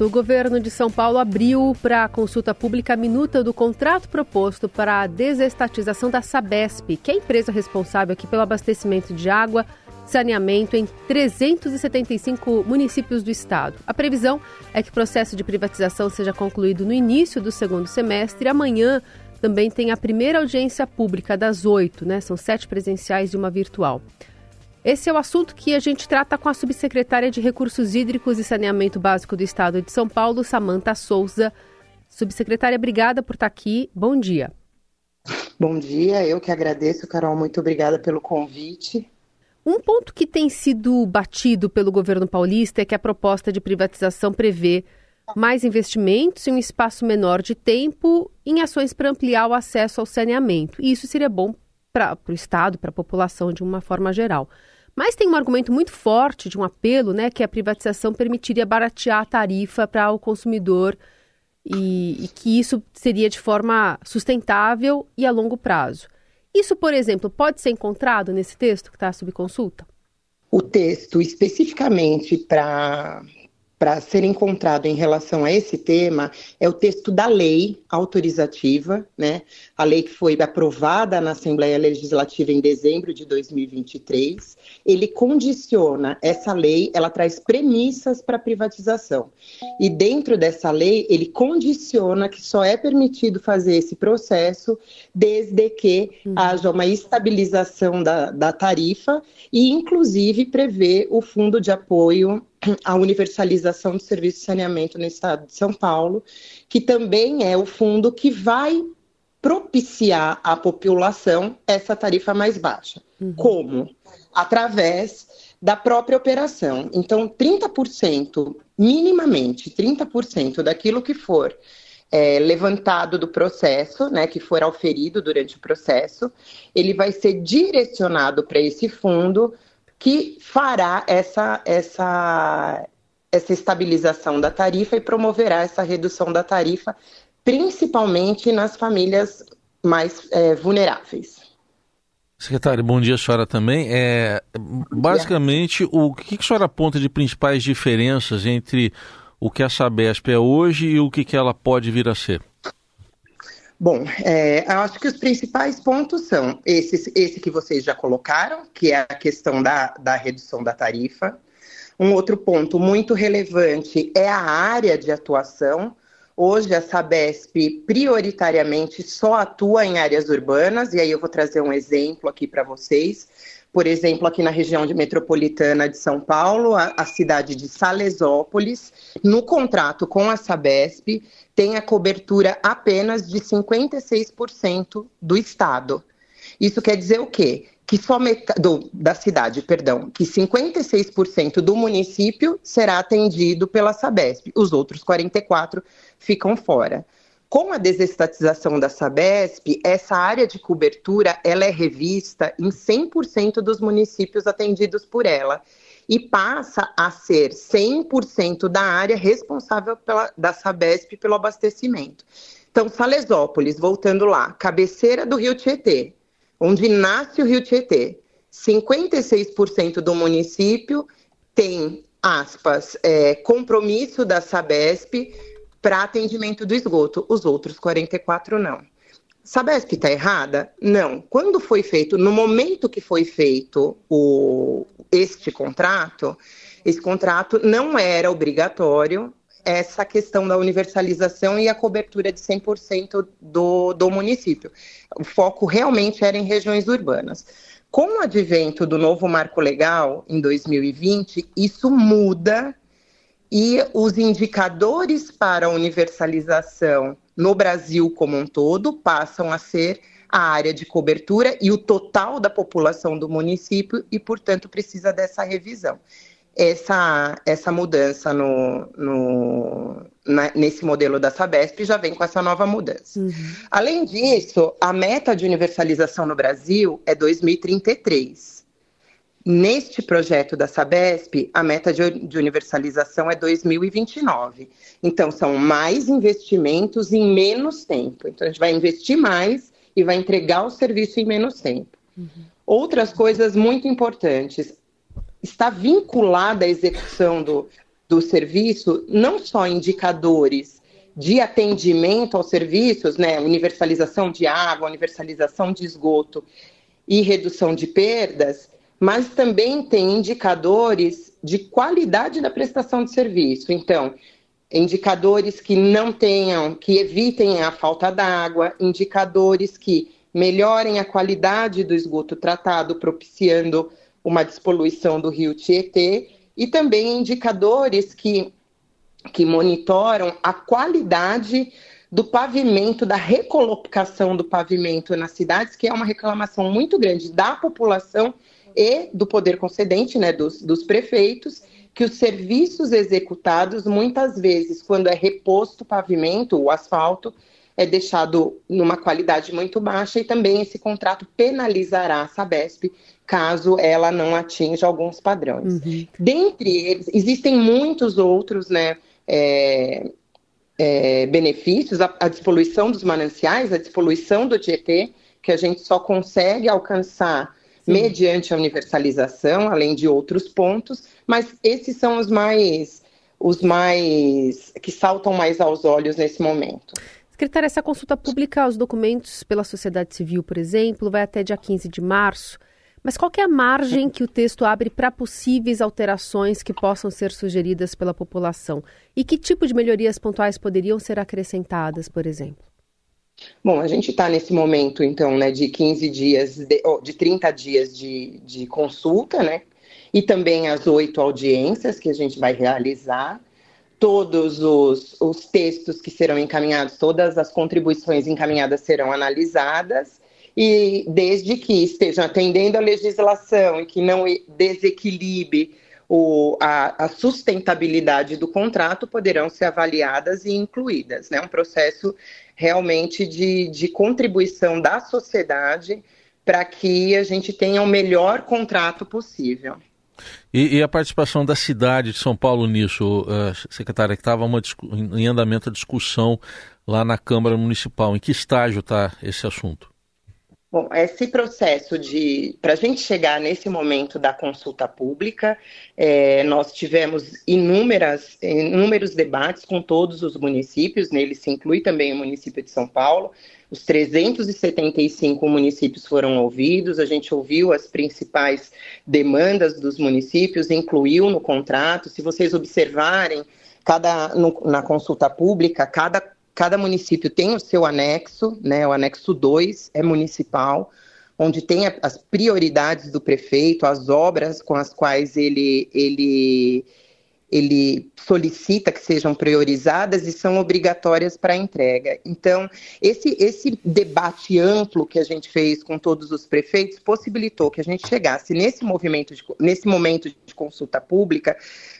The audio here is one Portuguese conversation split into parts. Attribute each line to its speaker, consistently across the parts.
Speaker 1: O governo de São Paulo abriu para consulta pública a minuta do contrato proposto para a desestatização da Sabesp, que é a empresa responsável aqui pelo abastecimento de água, saneamento em 375 municípios do estado. A previsão é que o processo de privatização seja concluído no início do segundo semestre. Amanhã também tem a primeira audiência pública das oito, né? São sete presenciais e uma virtual. Esse é o assunto que a gente trata com a subsecretária de Recursos Hídricos e Saneamento Básico do Estado de São Paulo, Samanta Souza. Subsecretária, obrigada por estar aqui. Bom dia.
Speaker 2: Bom dia, eu que agradeço, Carol. Muito obrigada pelo convite.
Speaker 1: Um ponto que tem sido batido pelo governo paulista é que a proposta de privatização prevê mais investimentos em um espaço menor de tempo em ações para ampliar o acesso ao saneamento. E isso seria bom para o Estado, para a população de uma forma geral. Mas tem um argumento muito forte de um apelo, né, que a privatização permitiria baratear a tarifa para o consumidor e, e, que isso seria de forma sustentável e a longo prazo. Isso, por exemplo, pode ser encontrado nesse texto que está sob consulta?
Speaker 2: O texto especificamente para para ser encontrado em relação a esse tema é o texto da lei autorizativa, né? A lei que foi aprovada na Assembleia Legislativa em dezembro de 2023. Ele condiciona essa lei, ela traz premissas para privatização. E dentro dessa lei, ele condiciona que só é permitido fazer esse processo desde que uhum. haja uma estabilização da, da tarifa e, inclusive, prevê o fundo de apoio a universalização do serviço de saneamento no estado de São Paulo, que também é o fundo que vai propiciar à população essa tarifa mais baixa. Uhum. Como? Através da própria operação. Então, 30%, minimamente 30% daquilo que for é, levantado do processo, né, que for auferido durante o processo, ele vai ser direcionado para esse fundo que fará essa, essa, essa estabilização da tarifa e promoverá essa redução da tarifa, principalmente nas famílias mais é, vulneráveis.
Speaker 3: Secretário, bom dia, a senhora também. É, basicamente, o que a senhora aponta de principais diferenças entre o que a Sabesp é hoje e o que ela pode vir a ser?
Speaker 2: Bom, é, eu acho que os principais pontos são esse, esse que vocês já colocaram, que é a questão da, da redução da tarifa. Um outro ponto muito relevante é a área de atuação. Hoje a Sabesp prioritariamente só atua em áreas urbanas, e aí eu vou trazer um exemplo aqui para vocês. Por exemplo, aqui na região de metropolitana de São Paulo, a, a cidade de Salesópolis, no contrato com a Sabesp, tem a cobertura apenas de 56% do estado. Isso quer dizer o quê? Que só do, da cidade, perdão, que 56% do município será atendido pela Sabesp, os outros 44 ficam fora. Com a desestatização da Sabesp, essa área de cobertura ela é revista em 100% dos municípios atendidos por ela e passa a ser 100% da área responsável pela, da Sabesp pelo abastecimento. Então, Salesópolis, voltando lá, cabeceira do Rio Tietê, onde nasce o Rio Tietê, 56% do município tem, aspas, é, compromisso da Sabesp para atendimento do esgoto, os outros 44 não. Sabesp está errada? Não. Quando foi feito, no momento que foi feito o, este contrato, esse contrato não era obrigatório essa questão da universalização e a cobertura de 100% do, do município. O foco realmente era em regiões urbanas. Com o advento do novo marco legal em 2020, isso muda e os indicadores para a universalização no Brasil como um todo passam a ser a área de cobertura e o total da população do município e, portanto, precisa dessa revisão. Essa, essa mudança no, no na, nesse modelo da Sabesp já vem com essa nova mudança. Uhum. Além disso, a meta de universalização no Brasil é 2033. Neste projeto da Sabesp, a meta de, de, universalização é 2029. Então, são mais investimentos em menos tempo. Então, a gente vai investir mais e vai entregar o serviço em menos tempo. Uhum. Outras coisas muito importantes. Está vinculada à execução do, do serviço, não só indicadores de atendimento aos serviços, né, universalização de água, universalização de esgoto e redução de perdas, mas também tem indicadores de qualidade da prestação de serviço. Então, indicadores que não tenham, que evitem a falta d'água, indicadores que melhorem a qualidade do esgoto tratado, propiciando uma despoluição do rio Tietê, e também indicadores que, que monitoram a qualidade do pavimento, da recolocação do pavimento nas cidades, que é uma reclamação muito grande da população e do poder concedente, né, dos, dos prefeitos, que os serviços executados, muitas vezes, quando é reposto o pavimento, o asfalto, é deixado numa qualidade muito baixa e também esse contrato penalizará a Sabesp caso ela não atinja alguns padrões. Uhum. Dentre eles, existem muitos outros, né? É, é, benefícios, a, a, despoluição dos mananciais, a despoluição do Tietê, que a gente só consegue alcançar Sim. mediante a universalização, além de outros pontos, mas esses são os mais os mais que saltam mais aos olhos nesse momento.
Speaker 1: Secretária, essa consulta pública aos documentos pela sociedade civil, por exemplo, vai até dia 15 de março. Mas qual é a margem que o texto abre para possíveis alterações que possam ser sugeridas pela população? E que tipo de melhorias pontuais poderiam ser acrescentadas, por exemplo?
Speaker 2: Bom, a gente está nesse momento, então, né, de 15 dias, de, oh, de 30 dias de, de consulta, né? E também as oito audiências que a gente vai realizar. Todos os, os textos que serão encaminhados, todas as contribuições encaminhadas serão analisadas e desde que estejam atendendo a legislação e que não desequilibre o, a, a, sustentabilidade do contrato, poderão ser avaliadas e incluídas. Né? um processo realmente de, de contribuição da sociedade para que a gente tenha o melhor contrato possível.
Speaker 3: E, e, a participação da cidade de São Paulo nisso, uh, secretária, que estava em andamento a discussão lá na Câmara Municipal. Em que estágio está esse assunto?
Speaker 2: Bom, esse processo de. Para a gente chegar nesse momento da consulta pública, é, nós tivemos inúmeras, inúmeros debates com todos os municípios, nele se inclui também o município de São Paulo. Os 375 municípios foram ouvidos, a gente ouviu as principais demandas dos municípios, incluiu no contrato. Se vocês observarem, cada, no, na consulta pública, cada Cada município tem o seu anexo, né? O anexo 2 é municipal, onde tem as prioridades do prefeito, as obras com as quais ele, ele, ele solicita que sejam priorizadas e são obrigatórias para entrega. Então, esse, esse debate amplo que a gente fez com todos os prefeitos possibilitou que a gente chegasse nesse movimento, de, nesse momento de consulta pública,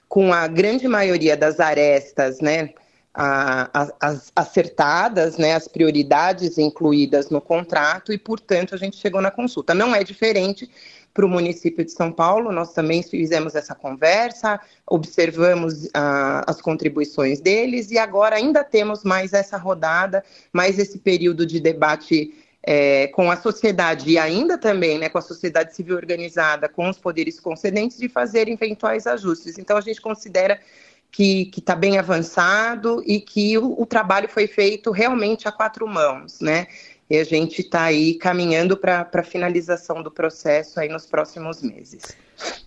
Speaker 2: com a grande maioria das arestas, né? A, as acertadas, né, as prioridades incluídas no contrato e, portanto, a gente chegou na consulta. Não é diferente para o município de São Paulo, nós também fizemos essa conversa, observamos ah, as contribuições deles e agora ainda temos mais essa rodada, mais esse período de debate é, com a sociedade e ainda também né, com a sociedade civil organizada, com os poderes concedentes, de fazer eventuais ajustes. Então, a gente considera que está bem avançado e que o, o, trabalho foi feito realmente a quatro mãos, né? E a gente está aí caminhando para a finalização do processo aí nos próximos meses.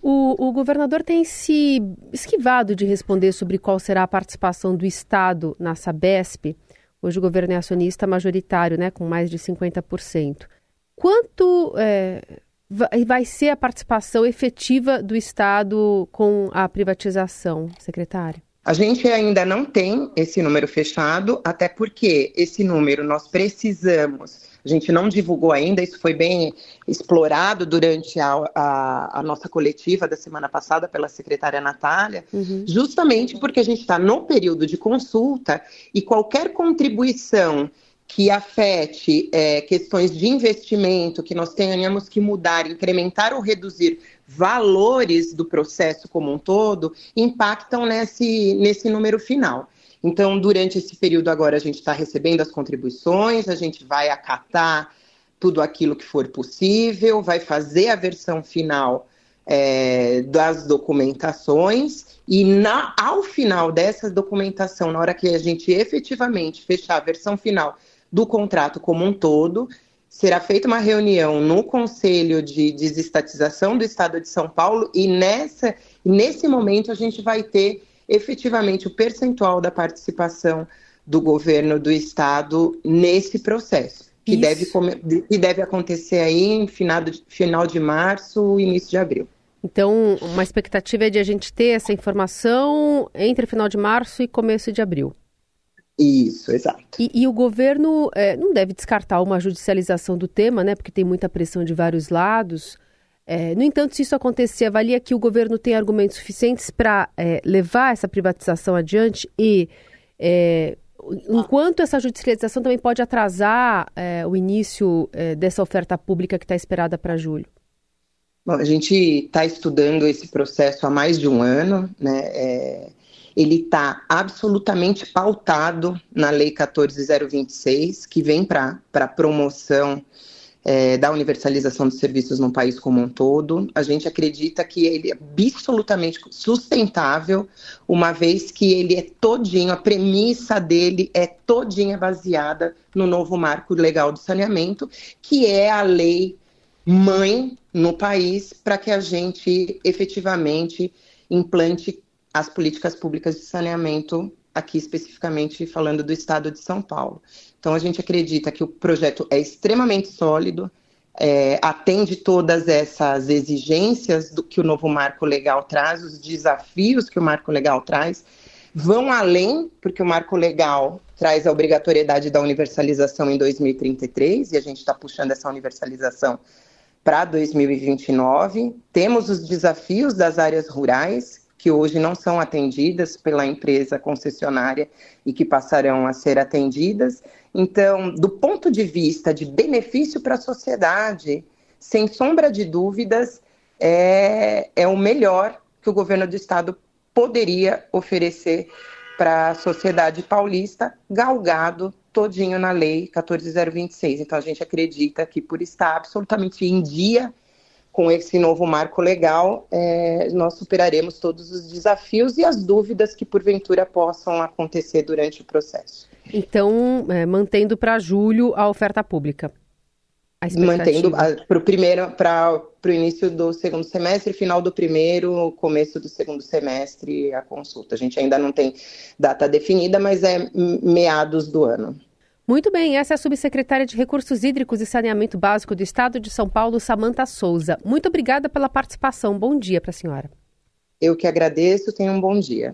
Speaker 1: O, o, governador tem se esquivado de responder sobre qual será a participação do Estado na Sabesp. Hoje o governo é acionista majoritário, né, com mais de 50%. Quanto é, vai ser a participação efetiva do Estado com a privatização, secretário?
Speaker 2: A gente ainda não tem esse número fechado, até porque esse número nós precisamos. A gente não divulgou ainda, isso foi bem explorado durante a, a, a nossa coletiva da semana passada pela secretária Natália, uhum. justamente porque a gente está no período de consulta e qualquer contribuição que afete é, questões de investimento, que nós tenhamos que mudar, incrementar ou reduzir valores do processo como um todo, impactam nesse, nesse número final. Então, durante esse período agora, a gente está recebendo as contribuições, a gente vai acatar tudo aquilo que for possível, vai fazer a versão final é, das documentações e na, ao final dessa documentação, na hora que a gente efetivamente fechar a versão final do contrato como um todo, será feita uma reunião no Conselho de Desestatização do Estado de São Paulo e nessa, nesse momento a gente vai ter efetivamente o percentual da participação do governo do Estado nesse processo, que, deve, que deve acontecer aí em final de, final de março, início de abril.
Speaker 1: Então, uma expectativa é de a gente ter essa informação entre final de março e começo de abril.
Speaker 2: Isso, exato.
Speaker 1: E, e o governo é, não deve descartar uma judicialização do tema, né? Porque tem muita pressão de vários lados. É, no entanto, se isso acontecer, avalia que o governo tem argumentos suficientes para é, levar essa privatização adiante e é, enquanto essa judicialização também pode atrasar é, o início é, dessa oferta pública que está esperada para julho.
Speaker 2: Bom, a gente está estudando esse processo há mais de um ano, né? Ele está absolutamente pautado na Lei 14026, que vem para a promoção é, da universalização dos serviços no país como um todo. A gente acredita que ele é absolutamente sustentável, uma vez que ele é todinho, a premissa dele é todinha baseada no novo marco legal do saneamento, que é a lei mãe no país para que a gente efetivamente implante as políticas públicas de saneamento, aqui especificamente falando do estado de São Paulo. Então, a gente acredita que o projeto é extremamente sólido, é, atende todas essas exigências do que o novo marco legal traz, os desafios que o marco legal traz, vão além, porque o marco legal traz a obrigatoriedade da universalização em 2033, e a gente está puxando essa universalização para 2029. Temos os desafios das áreas rurais, que hoje não são atendidas pela empresa concessionária e que passarão a ser atendidas. Então, do ponto de vista de benefício para a sociedade, sem sombra de dúvidas, é, é o melhor que o governo do estado poderia oferecer para a sociedade paulista, galgado todinho na lei 14026. Então a gente acredita que por estar absolutamente em dia com esse novo marco legal, é, nós superaremos todos os desafios e as dúvidas que porventura possam acontecer durante o processo.
Speaker 1: Então, é, mantendo para julho a oferta pública.
Speaker 2: Mantendo para o primeiro, para o início do segundo semestre, final do primeiro, começo do segundo semestre, a consulta. A gente ainda não tem data definida, mas é meados do ano.
Speaker 1: Muito bem, essa é a subsecretária de Recursos Hídricos e Saneamento Básico do Estado de São Paulo, Samanta Souza. Muito obrigada pela participação. Bom dia para a senhora.
Speaker 2: Eu que agradeço, tenha um bom dia.